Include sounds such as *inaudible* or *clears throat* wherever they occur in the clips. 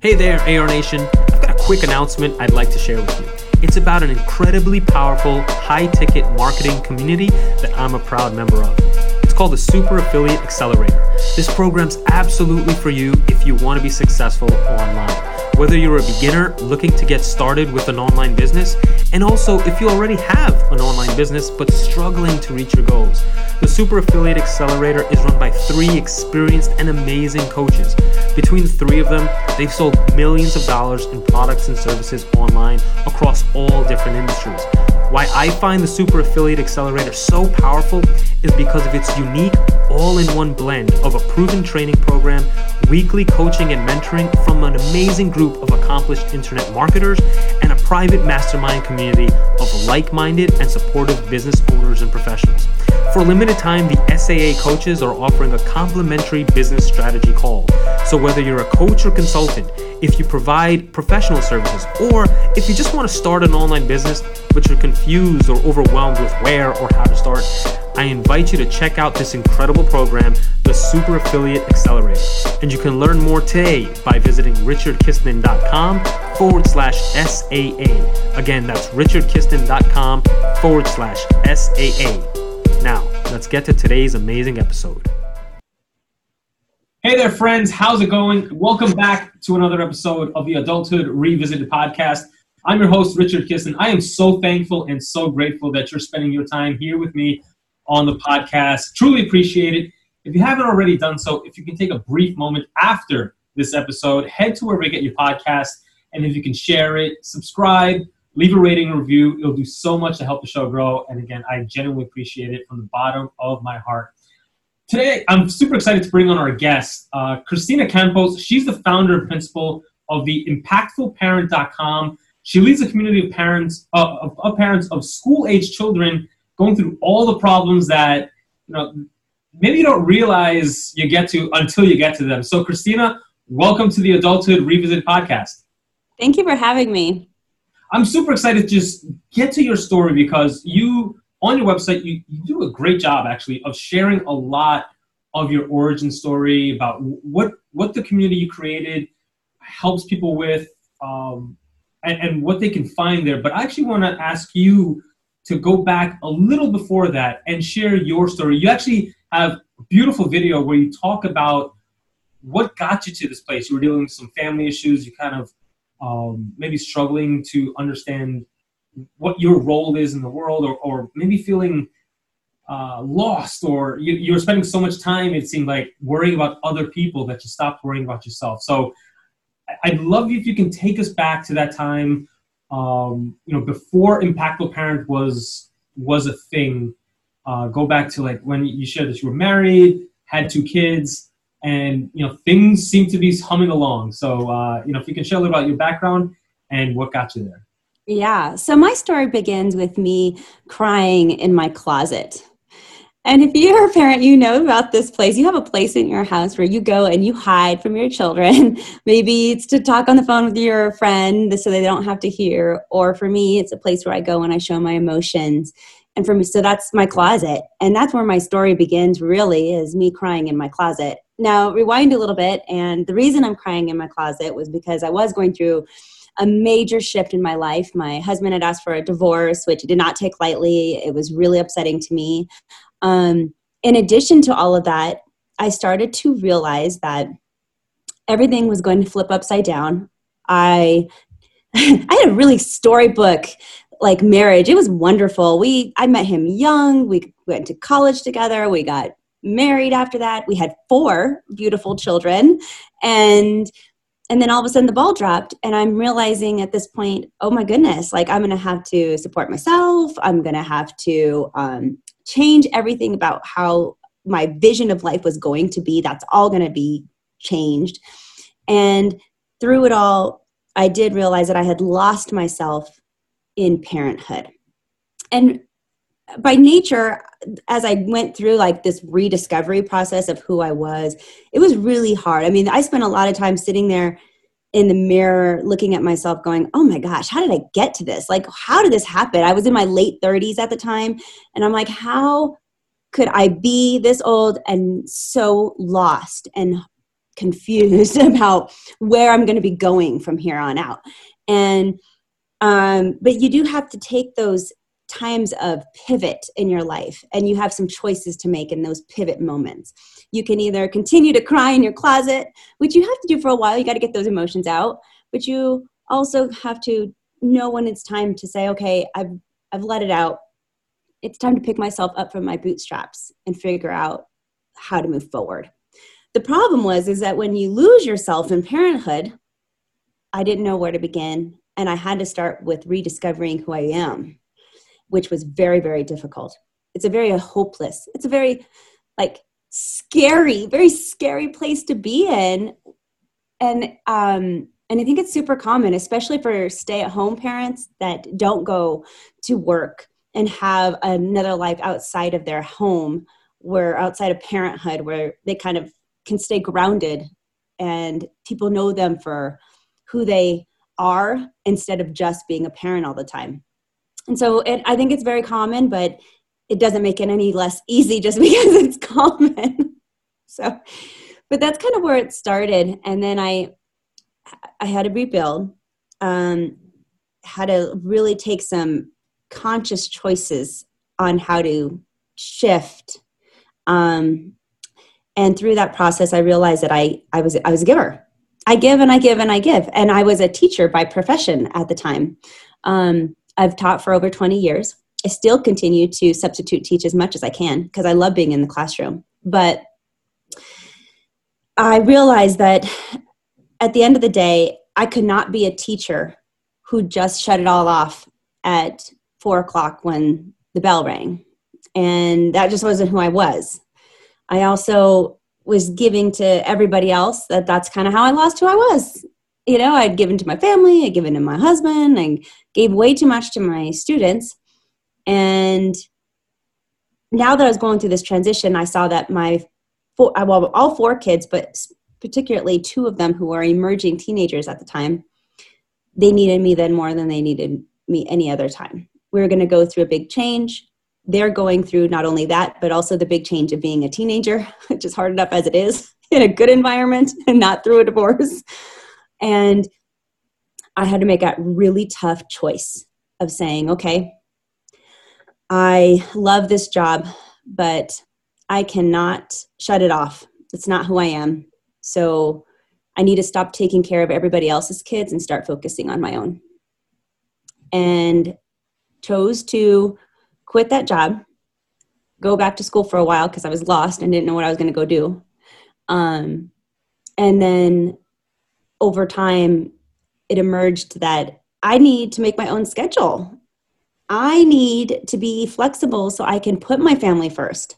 Hey there, AR Nation. I've got a quick announcement I'd like to share with you. It's about an incredibly powerful, high ticket marketing community that I'm a proud member of It's called the Super Affiliate Accelerator. This program's absolutely for you if you want to be successful online. Whether you're a beginner looking to get started with an online business, and also if you already have an online business but struggling to reach your goals. The Super Affiliate Accelerator is run by three experienced and amazing coaches. Between the three of them, they've sold millions of dollars in products and services online across all different industries. Why I find the Super Affiliate Accelerator so powerful is because of its unique all in one blend of a proven training program, weekly coaching and mentoring from an amazing group of accomplished internet marketers, and a private mastermind community of like minded and supportive business owners and professionals. For a limited time, the SAA coaches are offering a complimentary business strategy call. So, whether you're a coach or consultant, if you provide professional services, or if you just want to start an online business but you're confused or overwhelmed with where or how to start, I invite you to check out this incredible program, the Super Affiliate Accelerator. And you can learn more today by visiting richardkistner.com forward slash SAA. Again, that's richardkistner.com forward slash SAA. Now, let's get to today's amazing episode. Hey there, friends. How's it going? Welcome back to another episode of the Adulthood Revisited podcast. I'm your host, Richard Kistner. I am so thankful and so grateful that you're spending your time here with me on the podcast. Truly appreciate it. If you haven't already done so, if you can take a brief moment after this episode, head to wherever you get your podcast, and if you can share it, subscribe, leave a rating and review. It'll do so much to help the show grow. And again, I genuinely appreciate it from the bottom of my heart. Today, I'm super excited to bring on our guest, uh, Christina Campos. She's the founder and principal of the ImpactfulParent.com. She leads a community of parents uh, of, of parents of school-age children going through all the problems that you know maybe you don't realize you get to until you get to them. So, Christina, welcome to the Adulthood Revisit podcast. Thank you for having me. I'm super excited to just get to your story because you, on your website, you, you do a great job actually of sharing a lot of your origin story about what, what the community you created helps people with um, and, and what they can find there. But I actually want to ask you to go back a little before that and share your story. You actually have a beautiful video where you talk about what got you to this place. You were dealing with some family issues. You kind of um, maybe struggling to understand what your role is in the world, or, or maybe feeling uh, lost, or you, you were spending so much time, it seemed like, worrying about other people that you stopped worrying about yourself. So I'd love if you can take us back to that time, um, you know, before Impactful Parent was was a thing. Uh, go back to like when you shared that you were married, had two kids, and you know things seem to be humming along. So uh, you know, if you can share a little about your background and what got you there. Yeah. So my story begins with me crying in my closet. And if you're a parent, you know about this place. You have a place in your house where you go and you hide from your children. *laughs* Maybe it's to talk on the phone with your friend so they don't have to hear. Or for me, it's a place where I go and I show my emotions. And for me, so that's my closet. And that's where my story begins, really, is me crying in my closet. Now, rewind a little bit, and the reason I'm crying in my closet was because I was going through a major shift in my life. My husband had asked for a divorce, which did not take lightly. It was really upsetting to me. Um, in addition to all of that, I started to realize that everything was going to flip upside down. I *laughs* I had a really storybook like marriage. It was wonderful. We I met him young. We went to college together. We got married after that. We had four beautiful children and and then all of a sudden the ball dropped and i'm realizing at this point oh my goodness like i'm to have to support myself. I'm to have to um, change everything about how my vision of life was going to be. That's all to be changed. And through it all, I did realize that I had lost myself in parenthood. And by nature, as I went through like this rediscovery process of who I was, it was really hard. I mean, I spent a lot of time sitting there in the mirror looking at myself going, oh my gosh, how did I get to this? Like, how did this happen? I was in my late 30s at the time. And I'm like, how could I be this old and so lost and confused *laughs* about where I'm going to be going from here on out? And, um, but you do have to take those times of pivot in your life and you have some choices to make in those pivot moments. You can either continue to cry in your closet which you have to do for a while you got to get those emotions out but you also have to know when it's time to say okay i've i've let it out. It's time to pick myself up from my bootstraps and figure out how to move forward. The problem was is that when you lose yourself in parenthood i didn't know where to begin and i had to start with rediscovering who i am which was very, very difficult. It's a very hopeless, it's a very like scary, very scary place to be in. And um, and I think it's super common, especially for stay-at-home parents that don't go to work and have another life outside of their home, where outside of parenthood, where they kind of can stay grounded and people know them for who they are instead of just being a parent all the time. And so it, I think it's very common, but it doesn't make it any less easy just *laughs* because it's common. so, but that's kind of where it started. And then I, I had to rebuild, um, had to really take some conscious choices on how to shift. Um, and through that process, I realized that I, I was, I was a giver. I give and I give and I give. And I was a teacher by profession at the time. Um, I've taught for over 20 years. I still continue to substitute teach as much as I can because I love being in the classroom. But I realized that at the end of the day, I could not be a teacher who just shut it all off at four o'clock when the bell rang. And that just wasn't who I was. I also was giving to everybody else that that's kind of how I lost who I was you know, I'd given to my family, I'd given to my husband, I gave way too much to my students. And now that I was going through this transition, I saw that my four, uh, well, all four kids, but particularly two of them who were emerging teenagers at the time, they needed me then more than they needed me any other time. We were going to go through a big change. They're going through not only that, but also the big change of being a teenager, *laughs* which is hard enough as it is *laughs* in a good environment and not through a divorce. And I had to make a really tough choice of saying, okay, I love this job, but I cannot shut it off. It's not who I am. So I need to stop taking care of everybody else's kids and start focusing on my own. And chose to quit that job, go back to school for a while because I was lost and didn't know what I was going to go do. Um, and then over time, it emerged that I need to make my own schedule. I need to be flexible so I can put my family first.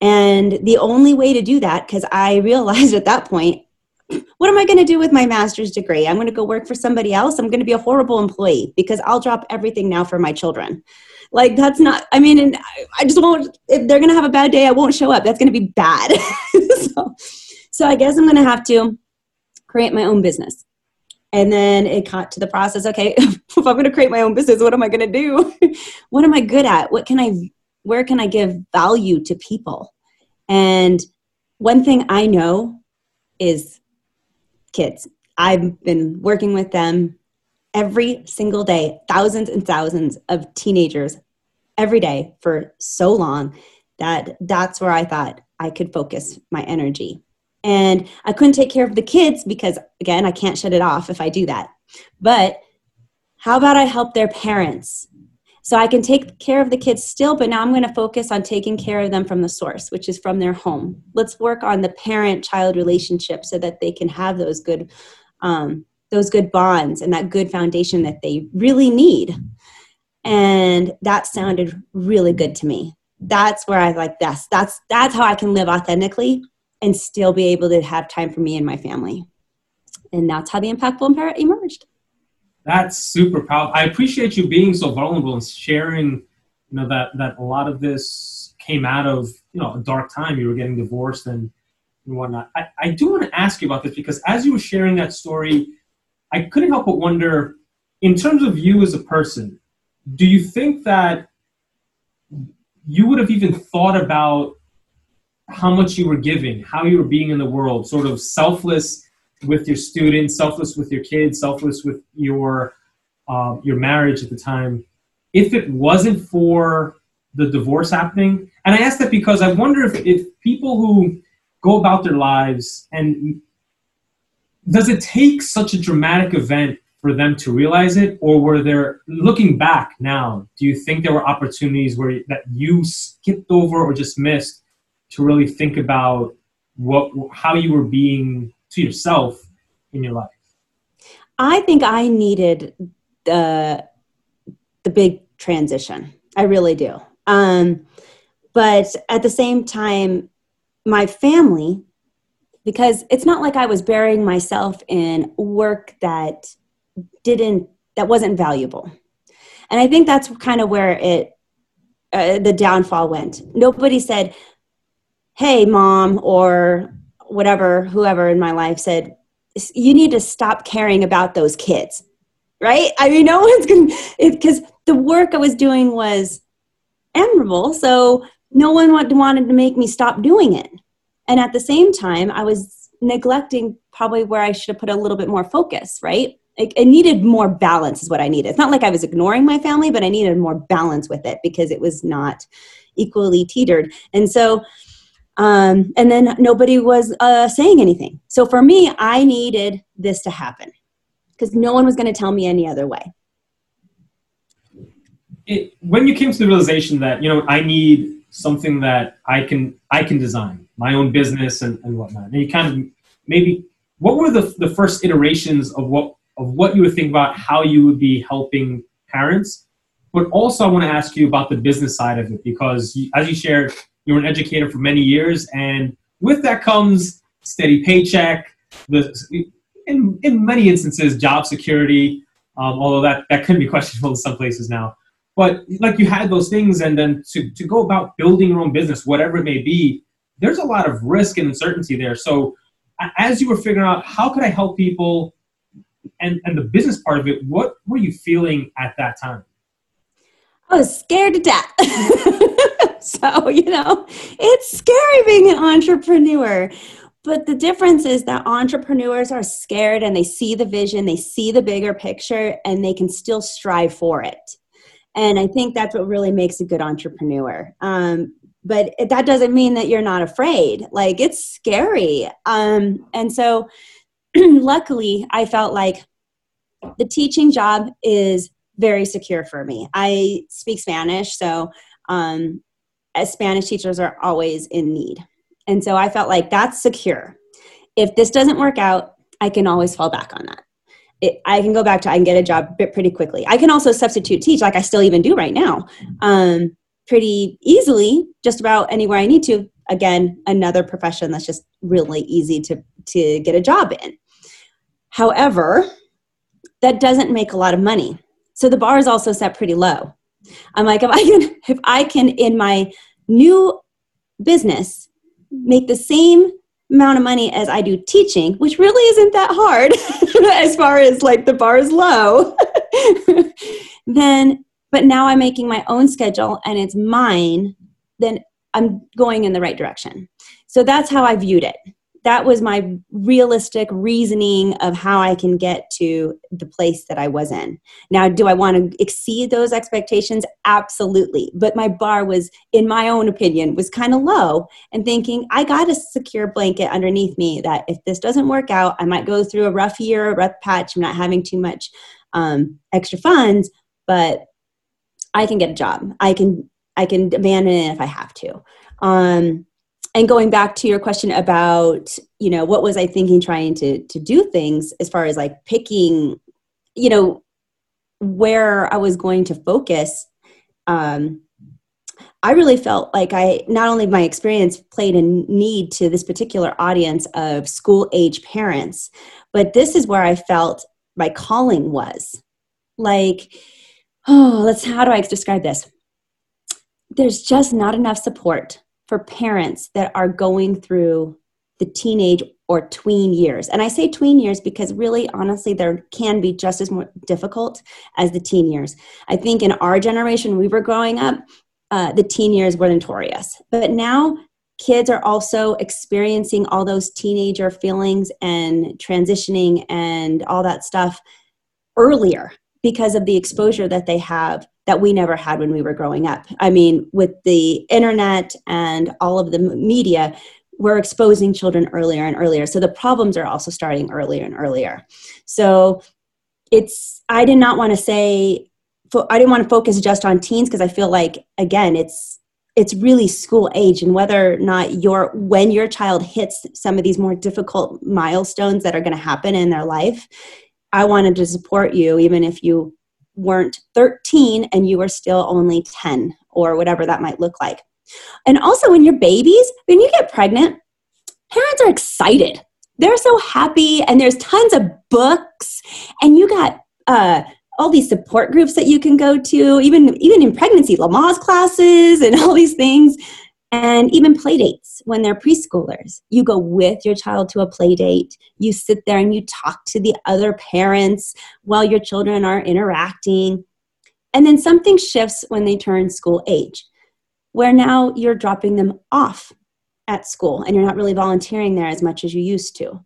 And the only way to do that, because I realized at that point, what am I going to do with my master's degree? I'm going to go work for somebody else. I'm going to be a horrible employee because I'll drop everything now for my children. Like, that's not, I mean, and I just won't, if they're going to have a bad day, I won't show up. That's going to be bad. *laughs* so, so I guess I'm going to have to create my own business. And then it got to the process okay, *laughs* if I'm going to create my own business, what am I going to do? *laughs* what am I good at? What can I, where can I give value to people? And one thing I know is kids. I've been working with them every single day, thousands and thousands of teenagers every day for so long that that's where I thought I could focus my energy and I couldn't take care of the kids because, again, I can't shut it off if I do that. But how about I help their parents? So I can take care of the kids still, but now I'm going to focus on taking care of them from the source, which is from their home. Let's work on the parent-child relationship so that they can have those good, um, those good bonds and that good foundation that they really need. And that sounded really good to me. That's where I like this. That's that's how I can live authentically and still be able to have time for me and my family. and that's how the impactful parent emerged. That's super powerful. I appreciate you being so vulnerable and sharing, you know, that that a lot of this came out of you know a dark time. You were getting divorced and, and whatnot. I, I do want to ask you about this because as you were sharing that story, I couldn't help but wonder, in terms of you as a person, do you think that you would have even thought about how much you were giving, how you were being in the world, sort of selfless with your students, selfless with your kids, selfless with your uh, your marriage at the time. If it wasn't for the divorce happening, and I ask that because I wonder if, if people who go about their lives and does it take such a dramatic event for them to realize it or were there looking back now do you think there were opportunities where that you skipped over or just missed to really think about what how you were being to yourself in your life? I think I needed the the big transition. I really do. Um, but at the same time, my family, because it's not like I was burying myself in work that didn't that wasn't valuable, and I think that's kind of where it uh, the downfall went. Nobody said, "Hey, mom," or whatever, whoever in my life said, you need to stop caring about those kids. Right? I mean, no *laughs* one's going to, because the work I was doing was admirable. So no one wanted to make me stop doing it. And at the same time, I was neglecting probably where I should have put a little bit more focus, right? It, it, needed more balance, is what I needed. It's not like I was ignoring my family, but I needed more balance with it because it was not equally teetered. And so um, and then nobody was uh, saying anything. So for me, I needed this to happen because no one was going to tell me any other way. It, when you came to the realization that you know I need something that I can I can design my own business and, and whatnot, and you kind of maybe what were the the first iterations of what of what you would think about how you would be helping parents, but also I want to ask you about the business side of it because you, as you shared you were an educator for many years, and with that comes steady paycheck. The in in many instances, job security. Um, although that that can be questionable in some places now. But like you had those things, and then to to go about building your own business, whatever it may be, there's a lot of risk and uncertainty there. So as you were figuring out how could I help people and, and the business part of it, what were you feeling at that time? I was scared to death. *laughs* *laughs* you know, it's scary being an entrepreneur. But the difference is that entrepreneurs are scared and they see the vision, they see the bigger picture, and they can still strive for it. And I think that's what really makes a good entrepreneur. Um, but that doesn't mean that you're not afraid. Like it's scary. Um, and so, *clears throat* luckily, I felt like the teaching job is very secure for me. I speak Spanish, so um, as Spanish teachers are always in need. And so I felt like that's secure. If this doesn't work out, I can always fall back on that. It, I can go back to I can get a job pretty quickly. I can also substitute teach, like I still even do right now, um, pretty easily, just about anywhere I need to. Again, another profession that's just really easy to to get a job in. However, that doesn't make a lot of money. So the bar is also set pretty low. I'm like, if I can, *laughs* if I can in my new business make the same amount of money as I do teaching, which really isn't that hard *laughs* as far as like the bar is low, *laughs* then, but now I'm making my own schedule and it's mine, then I'm going in the right direction. So that's how I viewed it that was my realistic reasoning of how I can get to the place that I was in. Now, do I want to exceed those expectations? Absolutely. But my bar was, in my own opinion, was kind of low and thinking, I got a secure blanket underneath me that if this doesn't work out, I might go through a rough year, a rough patch. I'm not having too much um, extra funds, but I can get a job. I can I can abandon it if I have to. Um, and going back to your question about you know what was i thinking trying to to do things as far as like picking you know where i was going to focus um I really felt like I not only my experience played a need to this particular audience of school age parents, but this is where I felt my calling was. Like, oh, let's how do I describe this? There's just not enough support for parents that are going through the teenage or tween years. And I say tween years because really, honestly, there can be just as more difficult as the teen years. I think in our generation, we were growing up, uh, the teen years were notorious. But now, kids are also experiencing all those teenager feelings and transitioning and all that stuff earlier because of the exposure that they have that we never had when we were growing up. I mean, with the internet and all of the media, we're exposing children earlier and earlier. So the problems are also starting earlier and earlier. So it's, I did not want to say, I didn't want to focus just on teens because I feel like, again, it's, it's really school age and whether or not your when your child hits some of these more difficult milestones that are going to happen in their life i wanted to support you even if you weren't 13 and you were still only 10 or whatever that might look like and also, when you're babies, when you get pregnant, parents are excited. They're so happy, and there's tons of books, and you got uh, all these support groups that you can go to, even even in pregnancy, Lamaze classes, and *laughs* all these things, and even play dates when they're preschoolers. You go with your child to a play date. You sit there and you talk to the other parents while your children are interacting. And then something shifts when they turn school age where now you're dropping them off at school and you're not really volunteering there as much as you used to.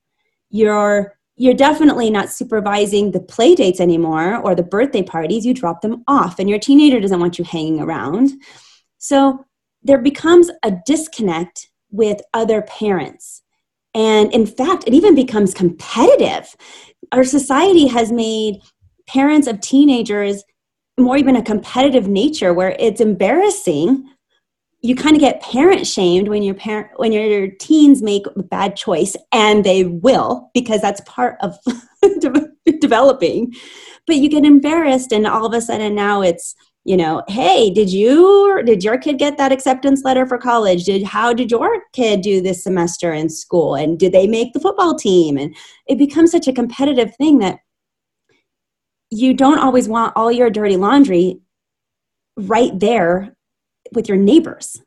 You're you're definitely not supervising the play dates anymore or the birthday parties. You drop them off and your teenager doesn't want you hanging around. So there becomes a disconnect with other parents. And in fact, it even becomes competitive. Our society has made parents of teenagers more even a competitive nature where it's embarrassing you kind of get parent shamed when your parent when your teens make a bad choice and they will because that's part of *laughs* developing but you get embarrassed and all of a sudden now it's you know hey did you did your kid get that acceptance letter for college? Did how did your kid do this semester in school? And did they make the football team? And it becomes such a competitive thing that you don't always want all your dirty laundry right there with your neighbors.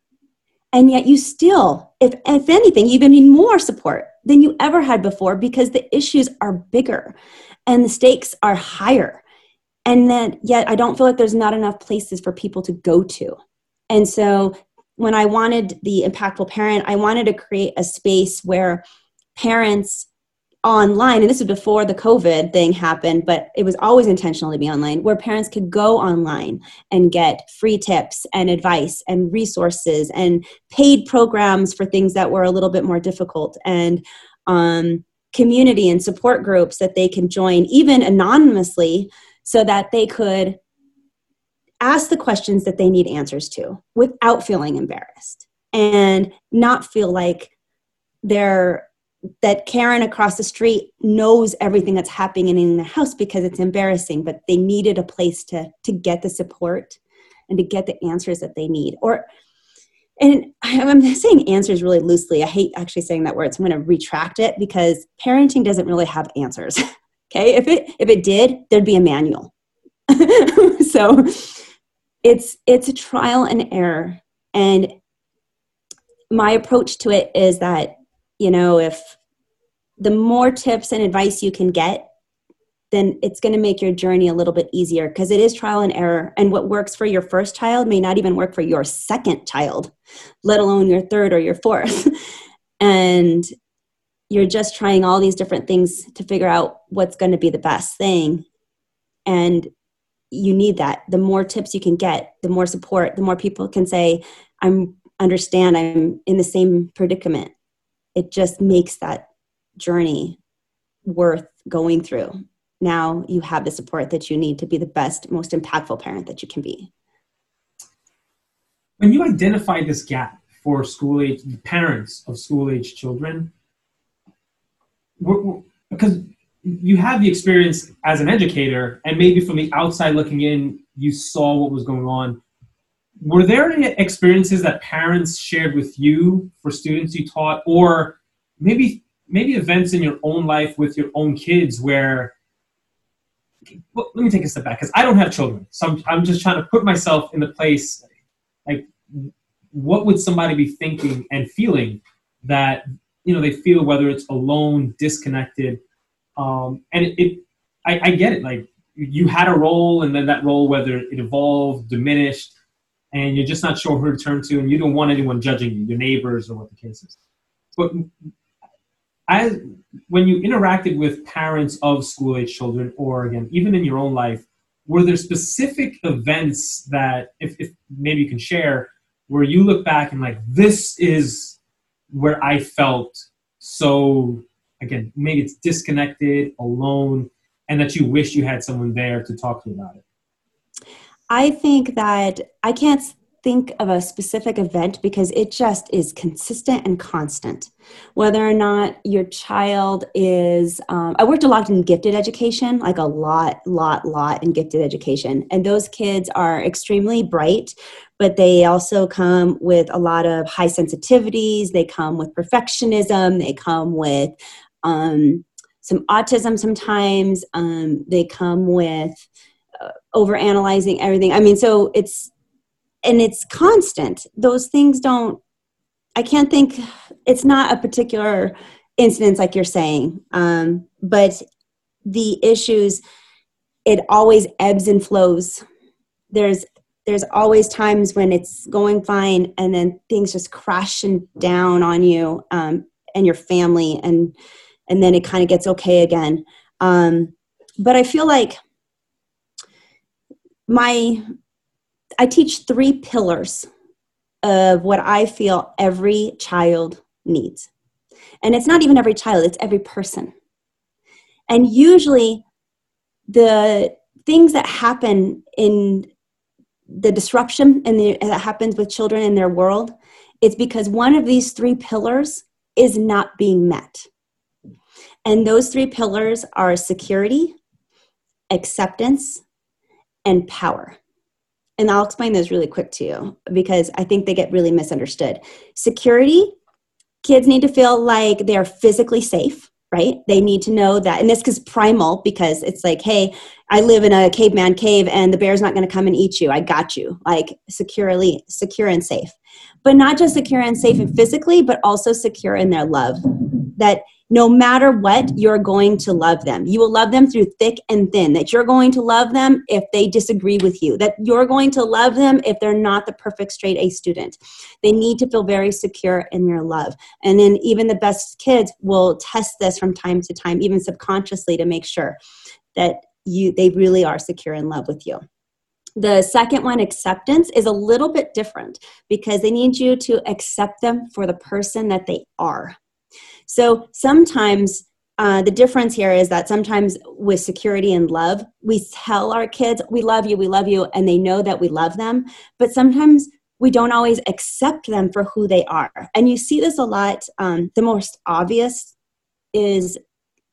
And yet you still if if anything you even need more support than you ever had before because the issues are bigger and the stakes are higher and then yet i don't feel like there's not enough places for people to go to. And so when i wanted the impactful parent i wanted to create a space where parents online and this was before the covid thing happened but it was always intentional to be online where parents could go online and get free tips and advice and resources and paid programs for things that were a little bit more difficult and um, community and support groups that they can join even anonymously so that they could ask the questions that they need answers to without feeling embarrassed and not feel like they're that Karen across the street knows everything that's happening in the house because it's embarrassing, but they needed a place to to get the support and to get the answers that they need. Or and I'm saying answers really loosely. I hate actually saying that word, so I'm going to retract it because parenting doesn't really have answers. *laughs* okay, if it if it did, there'd be a manual. *laughs* so it's it's a trial and error, and my approach to it is that you know if the more tips and advice you can get then it's going to make your journey a little bit easier because it is trial and error. And what works for your first child may not even work for your second child let alone your third or your fourth. *laughs* And you're just trying all these different things to figure out what's going to be the best thing and you need that the more tips you can get the more support the more people can say i'm understand i'm in the same predicament it just makes that journey worth going through. Now you have the support that you need to be the best, most impactful parent that you can be. When you identify this gap for school age parents of school age children, because you have the experience as an educator, and maybe from the outside looking in, you saw what was going on. were there any experiences that parents shared with you for students you taught, or maybe maybe events in your own life with your own kids where well, let me take a step back because I don't have children, so I'm, I'm just trying to put myself in the place like what would somebody be thinking and feeling that you know they feel whether it's alone, disconnected, um, and it, it I, I get it like you had a role and then that role whether it evolved, diminished, and you're just not sure who to turn to, and you don't want anyone judging you, your neighbors or what the case is. But as when you interacted with parents of school age children, or again, even in your own life, were there specific events that, if, if maybe you can share, where you look back and like, this is where I felt so, again, maybe it's disconnected, alone, and that you wish you had someone there to talk to about it? I think that I can't think of a specific event because it just is consistent and constant. Whether or not your child is, um, I worked a lot in gifted education, like a lot, lot, lot in gifted education. And those kids are extremely bright, but they also come with a lot of high sensitivities. They come with perfectionism. They come with um, some autism sometimes. Um, they come with, uh, over analyzing everything. I mean, so it's and it's constant. Those things don't i can't think it's not a particular incident like you're saying um, but the issues it always ebbs and flows. There's there's always times when it's going fine and then things just crashing down on you um, and your family and and then it kind of gets okay again. Um, but i feel like my I teach three pillars of what I feel every child needs. And it's not even every child, it's every person. And usually, the things that happen in the disruption and that happens with children in their world, it's because one of these three pillars is not being met. And those three pillars are security, acceptance, and power and I'll explain those really quick to you because I think they get really misunderstood. Security, kids need to feel like they're physically safe, right? They need to know that, and this is primal because it's like, hey, I live in a caveman cave and the bear's not going to come and eat you. I got you, like securely, secure and safe. But not just secure and safe and physically, but also secure in their love. That no matter what, you're going to love them. You will love them through thick and thin, that you're going to love them if they disagree with you, that you're going to love them if they're not the perfect straight A student. They need to feel very secure in your love. And then even the best kids will test this from time to time, even subconsciously, to make sure that you they really are secure in love with you. The second one, acceptance, is a little bit different because they need you to accept them for the person that they are so sometimes uh, the difference here is that sometimes with security and love, we tell our kids, we love you, we love you, and they know that we love them. But sometimes we don't always accept them for who they are. And you see this a lot. Um, the most obvious is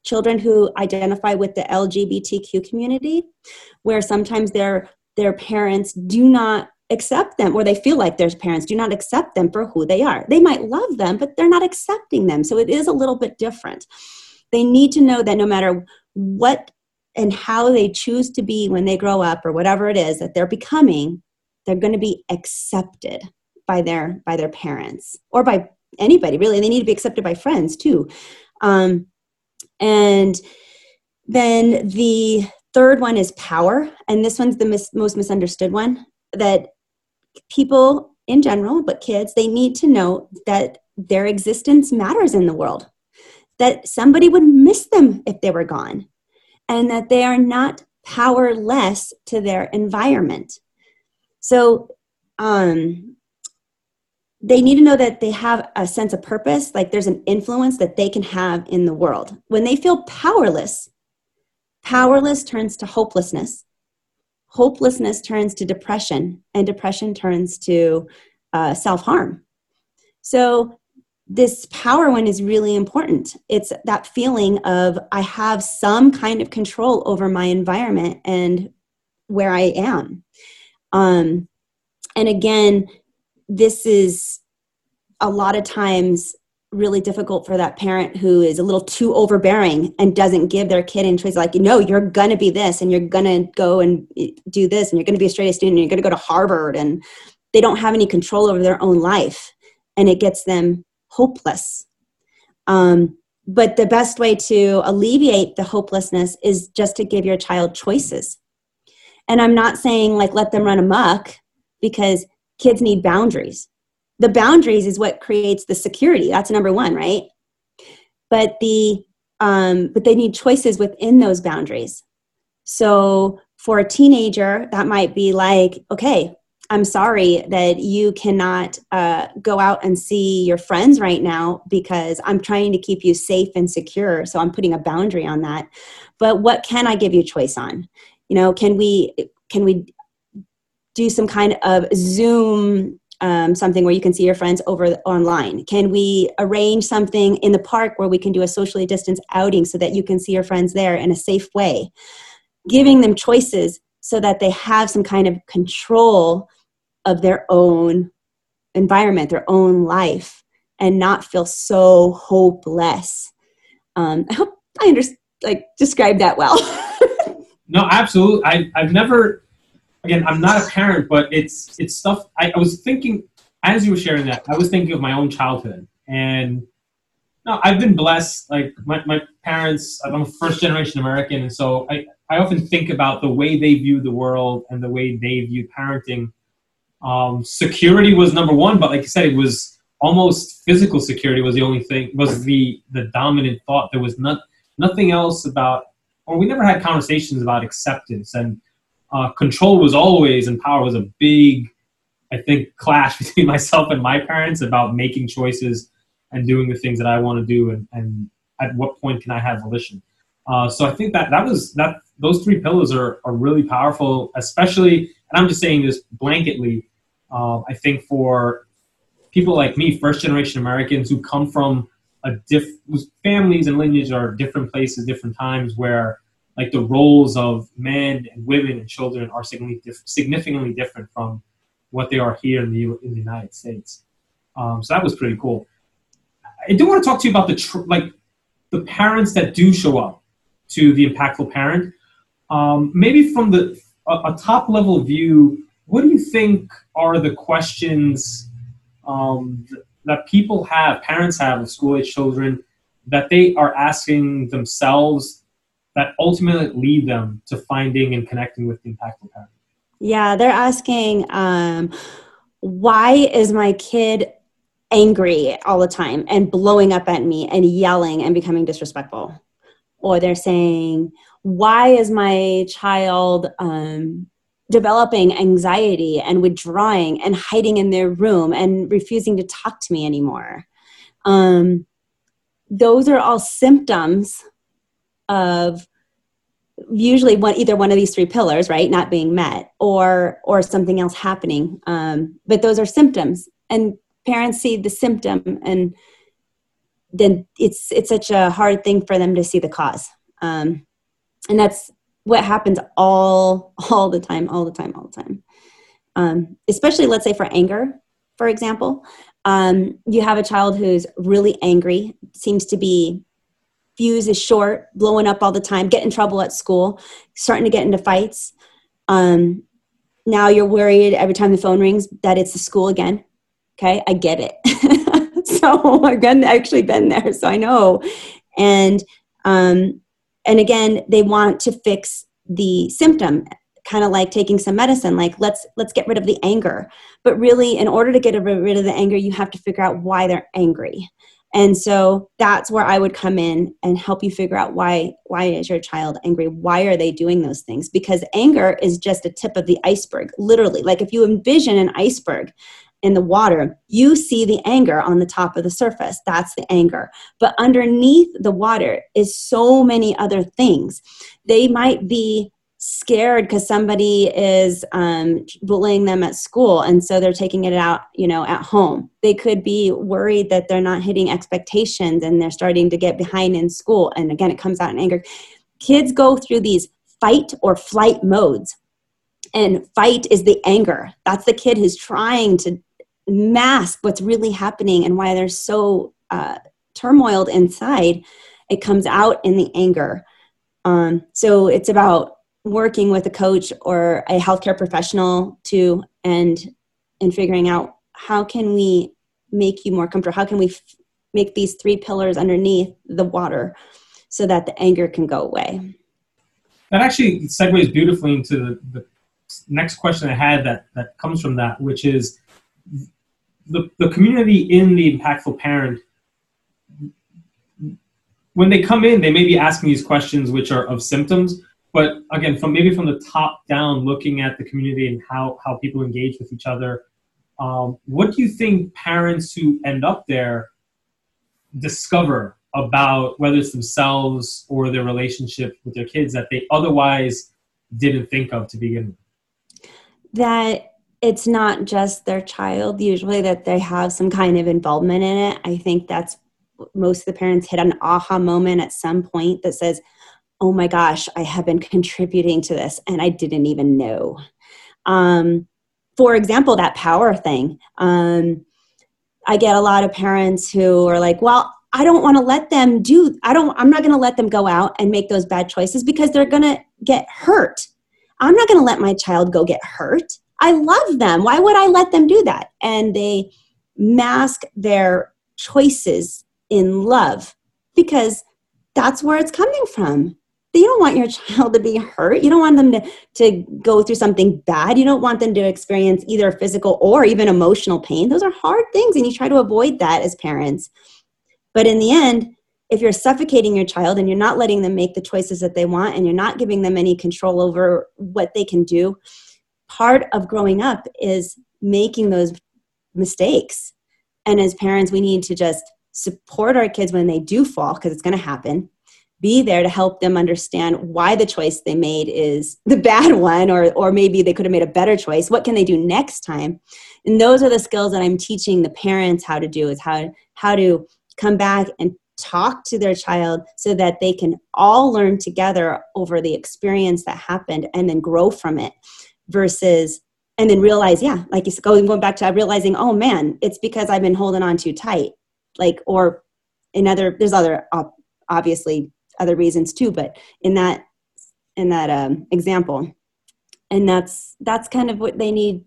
children who identify with the LGBTQ community, where sometimes their their parents do not accept them or they feel like their parents do not accept them for who they are. They might love them, but they're not accepting them. So it is a little bit different. They need to know that no matter what and how they choose to be when they grow up or whatever it is that they're becoming, they're going to be accepted by their by their parents or by anybody really. They need to be accepted by friends too. Um, and then the third one is power and this one's the mis- most misunderstood one that people in general, but kids, they need to know that their existence matters in the world, that somebody would miss them if they were gone, and that they are not powerless to their environment. So, um, they need to know that they have a sense of purpose, like there's an influence that they can have in the world. When they feel powerless, powerless turns to hopelessness hopelessness turns to depression, and depression turns to uh, self harm. So, this power one is really important. It's that feeling of I have some kind of control over my environment and where I am. Um, and again this is a lot of times really difficult for that parent who is a little too overbearing and doesn't give their kid any choice like no you're gonna be this and you're gonna go and do this and you're gonna be a straight A student and you're gonna go to harvard and they don't have any control over their own life and it gets them hopeless. Um, but the best way to alleviate the hopelessness is just to give your child choices. And i'm not saying like let them run amok because kids need boundaries the boundaries is what creates the security. That's number one right? But the um, but they need choices within those boundaries. So for a teenager that might be like okay i'm sorry that you cannot uh, go out and see your friends right now because i'm trying to keep you safe and secure. So i'm putting a boundary on that. But what can i give you choice on? You know can we can we do some kind of zoom um, something where you can see your friends over online? Can we arrange something in the park where we can do a socially distanced outing so that you can see your friends there in a safe way? Giving them choices so that they have some kind of control of their own environment, their own life, and not feel so hopeless. Um, I hope I understand, like described that well. *laughs* no, absolutely. I, I've never again, I'm not a parent, but it's it's stuff. I, I was thinking as you were sharing that, I was thinking of my own childhood, and no, I've been blessed. Like my, my parents, I'm a first generation American, and so I I often think about the way they view the world and the way they view parenting. Um, security was number one, but like you said, it was almost physical security was the only thing was the the dominant thought. There was not nothing else about, or we never had conversations about acceptance and uh, control was always and power was a big, I think, clash *laughs* between myself and my parents about making choices and doing the things that I want to do and, and at what point can I have volition. Uh, so I think that that was that those three pillars are, are really powerful, especially, and I'm just saying this blanketly. Uh, I think for people like me, first generation Americans who come from a diff, whose families and lineage are different places, different times, where like the roles of men and women and children are significantly different from what they are here in the in the United States. Um, so that was pretty cool. I do want to talk to you about the tr- like the parents that do show up to the impactful parent. Um, maybe from the a, a, top level view, what do you think are the questions um, that people have, parents have of school age children, that they are asking themselves that ultimately lead them to finding and connecting with the impactful parent? Yeah, they're asking, um, why is my kid angry all the time and blowing up at me and yelling and becoming disrespectful? Or they're saying, why is my child um, developing anxiety and withdrawing and hiding in their room and refusing to talk to me anymore? Um, those are all symptoms of usually one either one of these three pillars right not being met or or something else happening. Um, but those are symptoms. And parents see the symptom and then it's it's such a hard thing for them to see the cause. Um, and that's what happens all all the time all the time all the time. Um, especially let's say for anger for example um, you have a child who's really angry seems to be fuse is short, blowing up all the time, get in trouble at school, starting to get into fights. Um, now you're worried every time the phone rings that it's the school again. Okay, I get it. *laughs* so I've been, actually been there, so I know. And um, and again, they want to fix the symptom, kind of like taking some medicine. Like let's let's get rid of the anger. But really, in order to get rid of the anger, you have to figure out why they're angry and so that's where i would come in and help you figure out why why is your child angry? Why are they doing those things? Because anger is just a tip of the iceberg literally. Like if you envision an iceberg in the water you see the anger on the top of the surface. That's the anger. But underneath the water is so many other things. They might be scared because somebody is um, bullying them at school and so they're taking it out you know at home. They could be worried that they're not hitting expectations and they're starting to get behind in school and again it comes out in anger. Kids go through these fight or flight modes and fight is the anger. That's the kid who's trying to mask what's really happening and why they're so uh, turmoiled inside. It comes out in the anger. Um, so it's about working with a coach or a healthcare professional to and and figuring out how can we make you more comfortable? How can we f- make these three pillars underneath the water so that the anger can go away? That actually segues beautifully into the, the next question i had that that comes from that which is the, the community in the impactful parent when they come in they may be asking these questions which are of symptoms but again from maybe from the top down looking at the community and how how people engage with each other um, what do you think parents who end up there discover about whether it's themselves or their relationship with their kids that they otherwise didn't think of to begin with? That it's not just their child usually that they have some kind of involvement in it. I think that's most of the parents hit an aha moment at some point that says oh my gosh i have been contributing to this and i didn't even know um, for example that power thing um, i get a lot of parents who are like well i don't want to let them do i don't i'm not going to let them go out and make those bad choices because they're going to get hurt i'm not going to let my child go get hurt I love them. Why would I let them do that? And they mask their choices in love because that's where it's coming from. You don't want your child *laughs* to be hurt. You don't want them to, to go through something bad. You don't want them to experience either physical or even emotional pain. Those are hard things, and you try to avoid that as parents. But in the end, if you're suffocating your child and you're not letting them make the choices that they want and you're not giving them any control over what they can do, part of growing up is making those mistakes. And as parents, we need to just support our kids when they do fall, because it's going to happen. Be there to help them understand why the choice they made is the *laughs* bad one, or, or maybe they could have made a better choice. What can they do next time? And those are the skills that I'm teaching the parents how to do is how, how to come back and talk to their child so that they can all learn together over the experience that happened and then grow from it versus and then realize yeah like you said going, going back to realizing oh man it's because i've been holding on too tight like or in other there's other obviously other reasons too but in that in that um, example and that's that's kind of what they need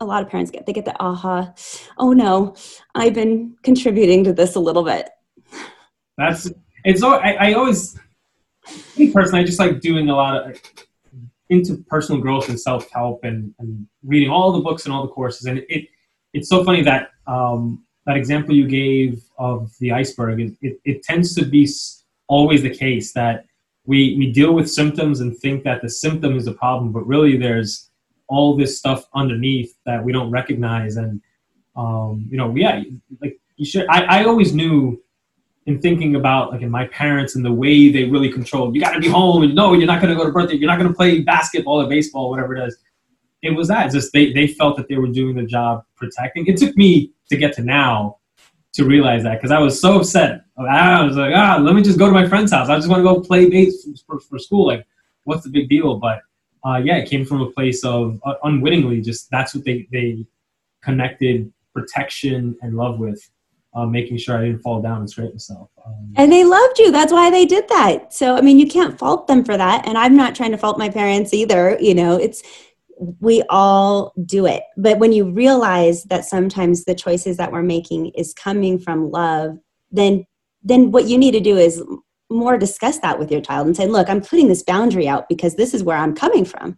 a lot of parents get they get the aha oh no i've been contributing to this a little bit that's it's I, I always me personally i just like doing a lot of into personal growth and self help and, and, reading all the books and all the courses. And it, it's so funny that um, that example you gave of the iceberg. It, it, it, tends to be always the case that we we deal with symptoms and think that the symptom is the problem, but really there's all this stuff underneath that we don't recognize. And um, you know, yeah, like you should. I, I always knew in thinking about like in my parents and the way they really controlled you got to be home and no you're not going to go to birthday you're not going to play basketball or baseball whatever it is it was that just they, they felt that they were doing the job protecting it took me to get to now to realize that because i was so upset i was like ah let me just go to my friend's house i just want to go play base for, for school like what's the big deal but uh, yeah it came from a place of uh, unwittingly just that's what they they connected protection and love with uh, making sure I didn't fall down and scrape myself. Um, and they loved you. That's why they did that. So, I mean, you can't fault them for that. And I'm not trying to fault my parents either. You know, it's, we all do it. But when you realize that sometimes the choices that we're making is coming from love, then, then what you need to do is more discuss that with your child and say, look, I'm putting this boundary out because this is where I'm coming from.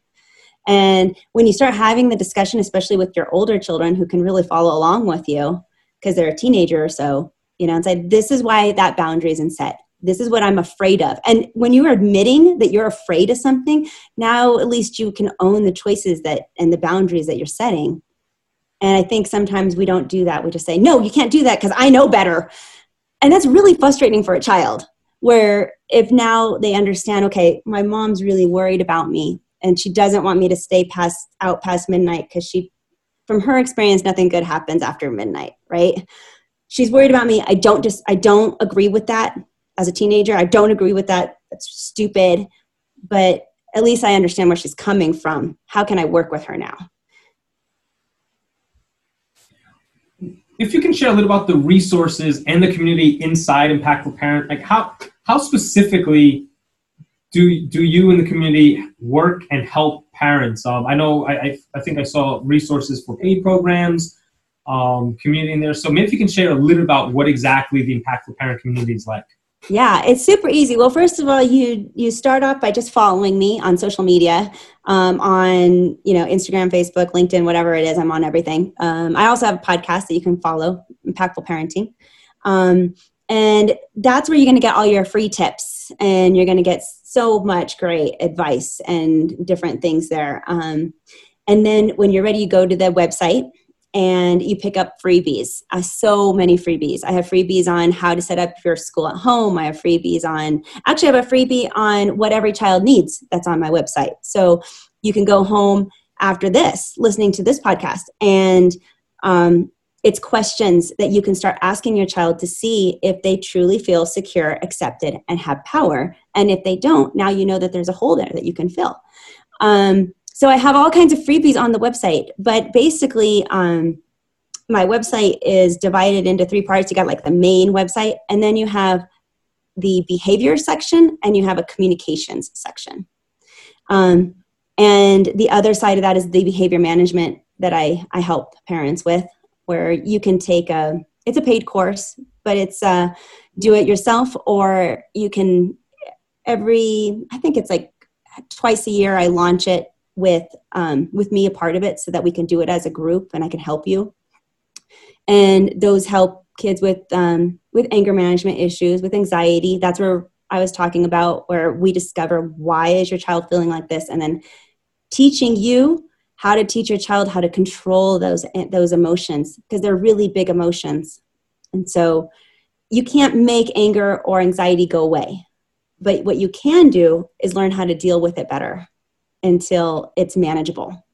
And when you start having the discussion, especially with your older children who can really follow along with you, because they're a teenager or so, you know, and say, this is why that boundary isn't set. This is what I'm afraid of. And when you're admitting that you're afraid of something, now at least you can own the choices that and the boundaries that you're setting. And I think sometimes we don't do that. We just say, no, you can't do that because I know better. And that's really frustrating for a child. Where if now they understand, okay, my mom's really worried about me and she doesn't want me to stay past out past midnight because she from her experience, nothing good happens after midnight, right? She's worried about me. I don't just, I don't agree with that as a teenager. I don't agree with that. That's stupid. But at least I understand where she's coming from. How can I work with her now? If you can share a little about the resources and the community inside Impactful Parent, like how how specifically do do you in the community work and help parents? Um, I know I, I, I think I saw resources for paid programs, um, community in there. So maybe if you can share a little about what exactly the Impactful Parent community is like. Yeah, it's super easy. Well, first of all, you you start off by just following me on social media, um, on you know Instagram, Facebook, LinkedIn, whatever it is. I'm on everything. Um, I also have a podcast that you can follow, Impactful Parenting, um, and that's where you're going to get all your free tips, and you're going to get so much great advice and different things there. Um, and then when you're ready, you go to the website and you pick up freebies. Uh, so many freebies. I have freebies on how to set up your school at home. I have freebies on, actually, I have a freebie on what every child needs that's on my website. So you can go home after this, listening to this podcast, and um, it's questions that you can start asking your child to see if they truly feel secure, accepted, and have power. And if they don't, now you know that there's a hole there that you can fill. Um, so I have all kinds of freebies on the website, but basically, um, my website is divided into three parts. You got like the main website, and then you have the behavior section, and you have a communications section. Um, and the other side of that is the behavior management that I, I help parents with, where you can take a it's a paid course, but it's uh, do it yourself, or you can every I think it's like twice a year I launch it with um, with me a part of it so that we can do it as a group and i can help you. And those help kids with um, with anger management issues with anxiety. That's where i was talking about where we discover why is your child feeling like this and then teaching you how to teach your child how to control those those emotions because they're really big emotions. And so you can't make anger or anxiety go away but what you can do is learn how to deal with it better until it's manageable.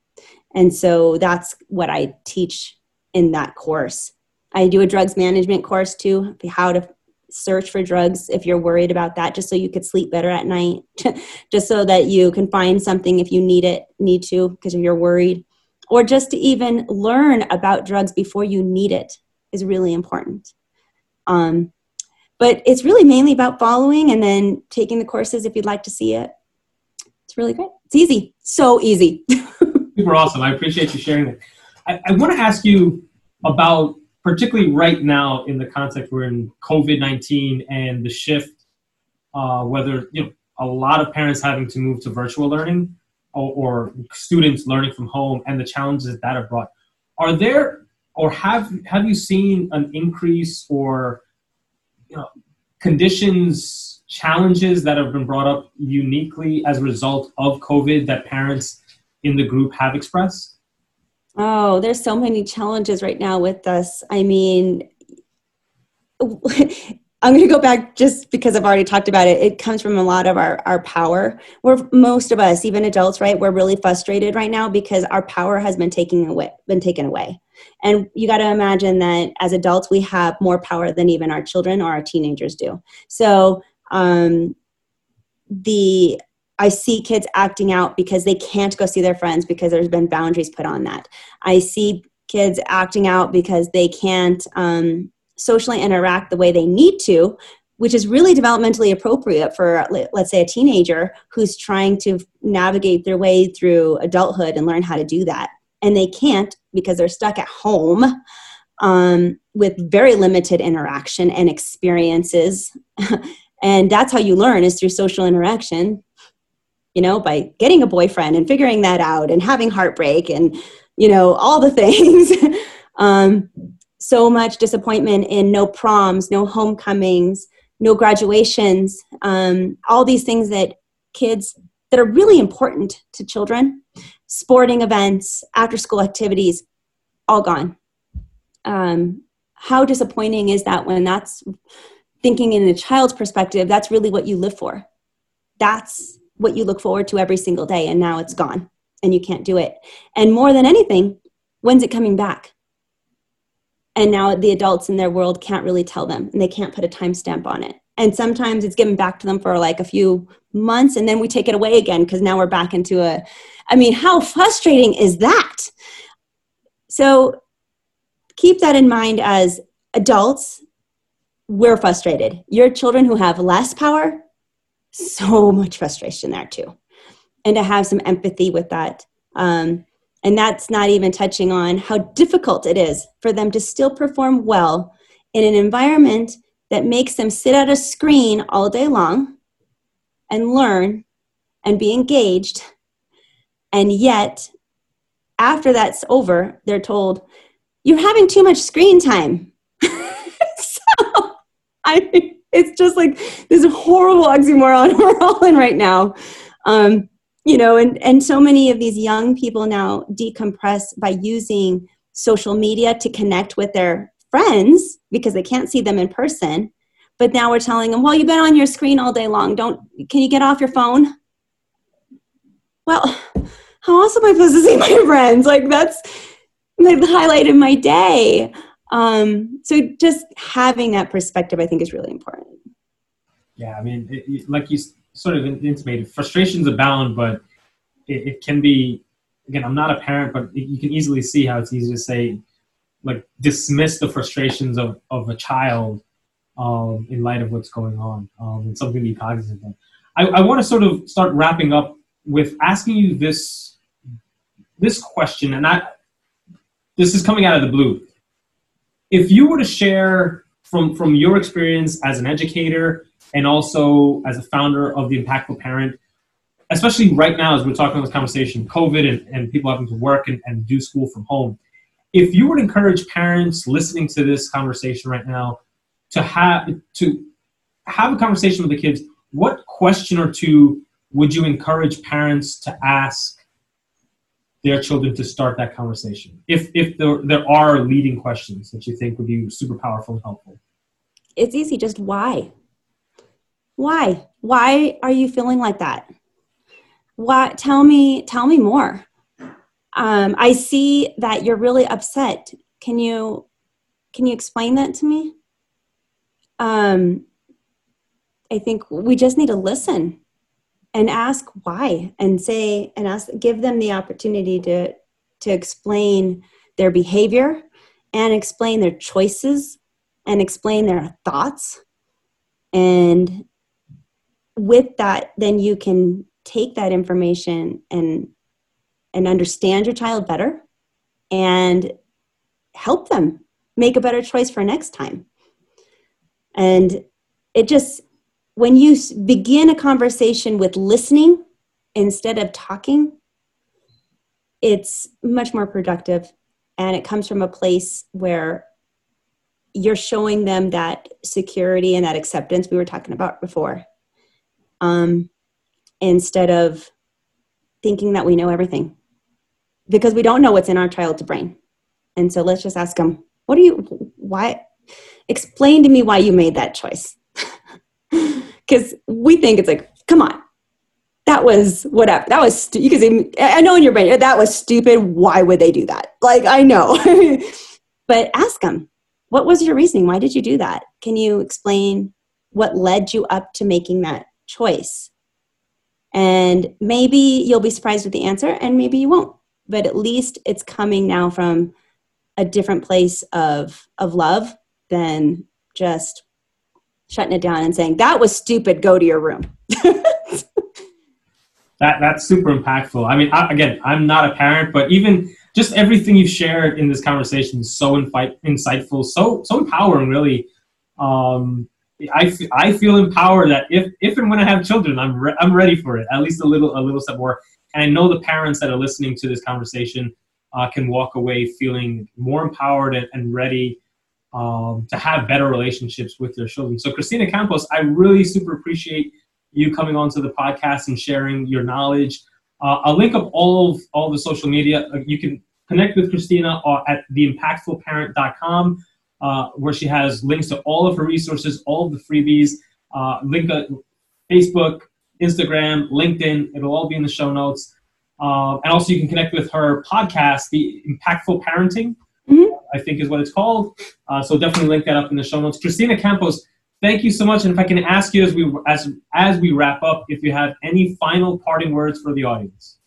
And so that's what I teach in that course. I do a drugs management course too, how to search for drugs if you're worried about that, just so you could sleep better at night, *laughs* just so that you can find something if you need it, need to, because you're worried, or just to even learn about drugs before you need it is really important. Um, but it's really mainly about following and then taking the courses if you'd like to see it. Really great. It's easy. So easy. *laughs* Super awesome. I appreciate you sharing that. I, I want to ask you about, particularly right now in the context we're in COVID 19 and the shift, uh, whether, you know, a lot of parents having to move to virtual learning or, or students learning from home and the challenges that have brought. Are there or have have you seen an increase or you know conditions challenges that have been brought up uniquely as a result of COVID that parents in the group have expressed? Oh, there's so many challenges right now with us. I mean, I'm going to go back just because I've already talked about it. It comes from a lot of our, our power. We're most of us, even adults, right? We're really frustrated right now because our power has been taken away, been taken away. And you got to imagine that as adults, we have more power than even our children or our teenagers do. So um, the I see kids acting out because they can't go see their friends because there's been boundaries put on that. I see kids acting out because they can't um, socially interact the way they need to, which is really developmentally appropriate for, let's say, a teenager who's trying to navigate their way through adulthood and learn how to do that. And they can't because they're stuck at home um, with very limited interaction and experiences *laughs* and that's how you learn is through social interaction you know by getting a boyfriend and figuring that out and having heartbreak and you know all the *laughs* things um, so much disappointment in no proms no homecomings no graduations um, all these things that kids that are really important to children sporting events after school activities all gone um, how disappointing is that when that's thinking in a child's perspective, that's really what you live for. That's what you look forward to every single day, and now it's gone and you can't do it. And more than anything, when's it coming back? And now the adults in their world can't really tell them and they can't put a timestamp on it. and sometimes it's given back to them for like a few months and then we take it away again because now we're back into a i mean how frustrating is that? So keep that in mind as adults we're frustrated. Your children who have less power so much frustration there too. And to have some empathy with that um, and that's not even touching on how difficult it is for them to still perform well in an environment that makes them sit at a screen all day long and learn and be engaged. And yet, after that's over, they're told, You're having too much screen time. *laughs* so, I it's just like this horrible oxymoron *laughs* we're all in right now. Um, you know, and, and so many of these young people now decompress by using social media to connect with their friends because they can't see them in person. But now we're telling them, well, you've been on your screen all day long. Don't, can you get off your phone? Well, how else am I supposed to see my *laughs* friends? Like that's like the highlight of my day. Um, so just having that perspective, I think, is really important. Yeah, I mean, it, like you sort of intimated, frustrations abound, but it, it, can be. Again, I'm not a parent, but you can easily see how it's easy to say, like dismiss the frustrations of, of a child um, in light of what's going on um, and something to be cognizant of. I, I want to sort of start wrapping up with asking you this this question, and I this is coming out of the blue. If you were to share from from your experience as an educator and also as a founder of the Impactful Parent, especially right now as we're talking this conversation, COVID and, and people having to work and, and do school from home, if you would encourage parents listening to this conversation right now to have to have a conversation with the kids, what question or two would you encourage parents to ask their children to start that conversation? If if there, there are leading questions that you think would be super powerful and helpful. It's easy, just why? Why? Why are you feeling like that? Why tell me tell me more um, i see that you're really upset can you can you explain that to me um, i think we just need to listen and ask why and say and ask give them the opportunity to to explain their behavior and explain their choices and explain their thoughts and with that then you can take that information and and understand your child better and help them make a better choice for next time. And it just, when you begin a conversation with listening instead of talking, it's much more productive. And it comes from a place where you're showing them that security and that acceptance we were talking about before. Um, instead of thinking that we know everything because we don't know what's in our child's brain. And so let's just ask them, what do you, why, explain to me why you made that choice. *laughs* Because we think it's like, come on, that was whatever. That was, stu- you can say, I know in your brain, that was stupid. Why would they do that? Like, I know. *laughs* but ask them, what was your reasoning? Why did you do that? Can you explain what led you up to making that choice? And maybe you'll be surprised with the answer, and maybe you won't but at least it's coming now from a different place of of love than just shutting it down and saying that was stupid go to your room. *laughs* That that's super impactful. I mean I, again i'm not a parent but even just everything you've shared in this conversation is so infi- insightful so so empowering really. Um, I, f- I feel empowered that if, if and when I have children, I'm, re- I'm ready for it. At least a little a little step more. And I know the parents that are listening to this conversation uh, can walk away feeling more empowered and, and ready um, to have better relationships with their children. So, Christina Campos, I really super appreciate you coming onto the podcast and sharing your knowledge. Uh, I'll link up all of all the social media. Uh, you can connect with Christina uh, at theimpactfulparent.com, uh, where she has links to all of her resources, all of the freebies. Uh, link Facebook, Instagram, LinkedIn. It'll all be in the show notes. Uh, and also, you can connect with her podcast, The Impactful Parenting, mm-hmm. I think is what it's called. Uh, so definitely link that up in the show notes. Christina Campos, thank you so much. And if I can ask you as we as as we wrap up, if you have any final parting words for the audience.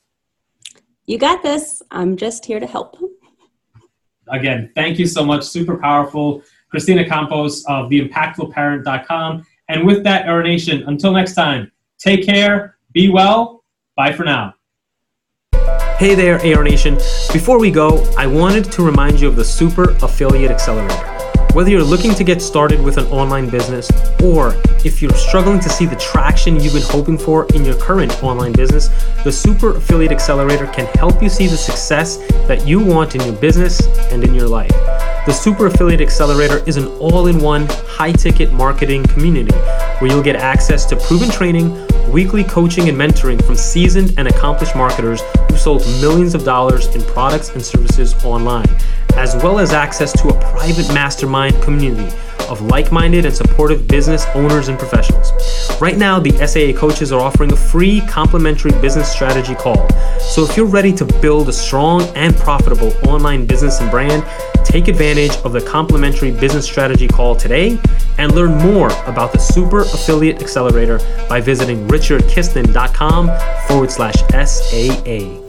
You got this. I'm just here to help. Again, thank you so much. Super powerful. Christina Campos of theimpactfulparent.com. And with that, Aero Nation, until next time, take care, be well, bye for now. Hey there, Aero Nation. Before we go, I wanted to remind you of the Super Affiliate Accelerator. Whether you're looking to get started with an online business or if you're struggling to see the traction you've been hoping for in your current online business, the Super Affiliate Accelerator can help you see the success that you want in your business and in your life. The Super Affiliate Accelerator is an all in one, high ticket marketing community where you'll get access to proven training, weekly coaching and mentoring from seasoned and accomplished marketers who sold millions of dollars in products and services online as well as access to a private mastermind community of like minded and supportive business owners and professionals. Right now, the SAA coaches are offering a free complimentary business strategy call. So if you're ready to build a strong and profitable online business and brand, take advantage of the complimentary business strategy call today and learn more about the Super Affiliate Accelerator by visiting richardkistner.com forward slash SAA.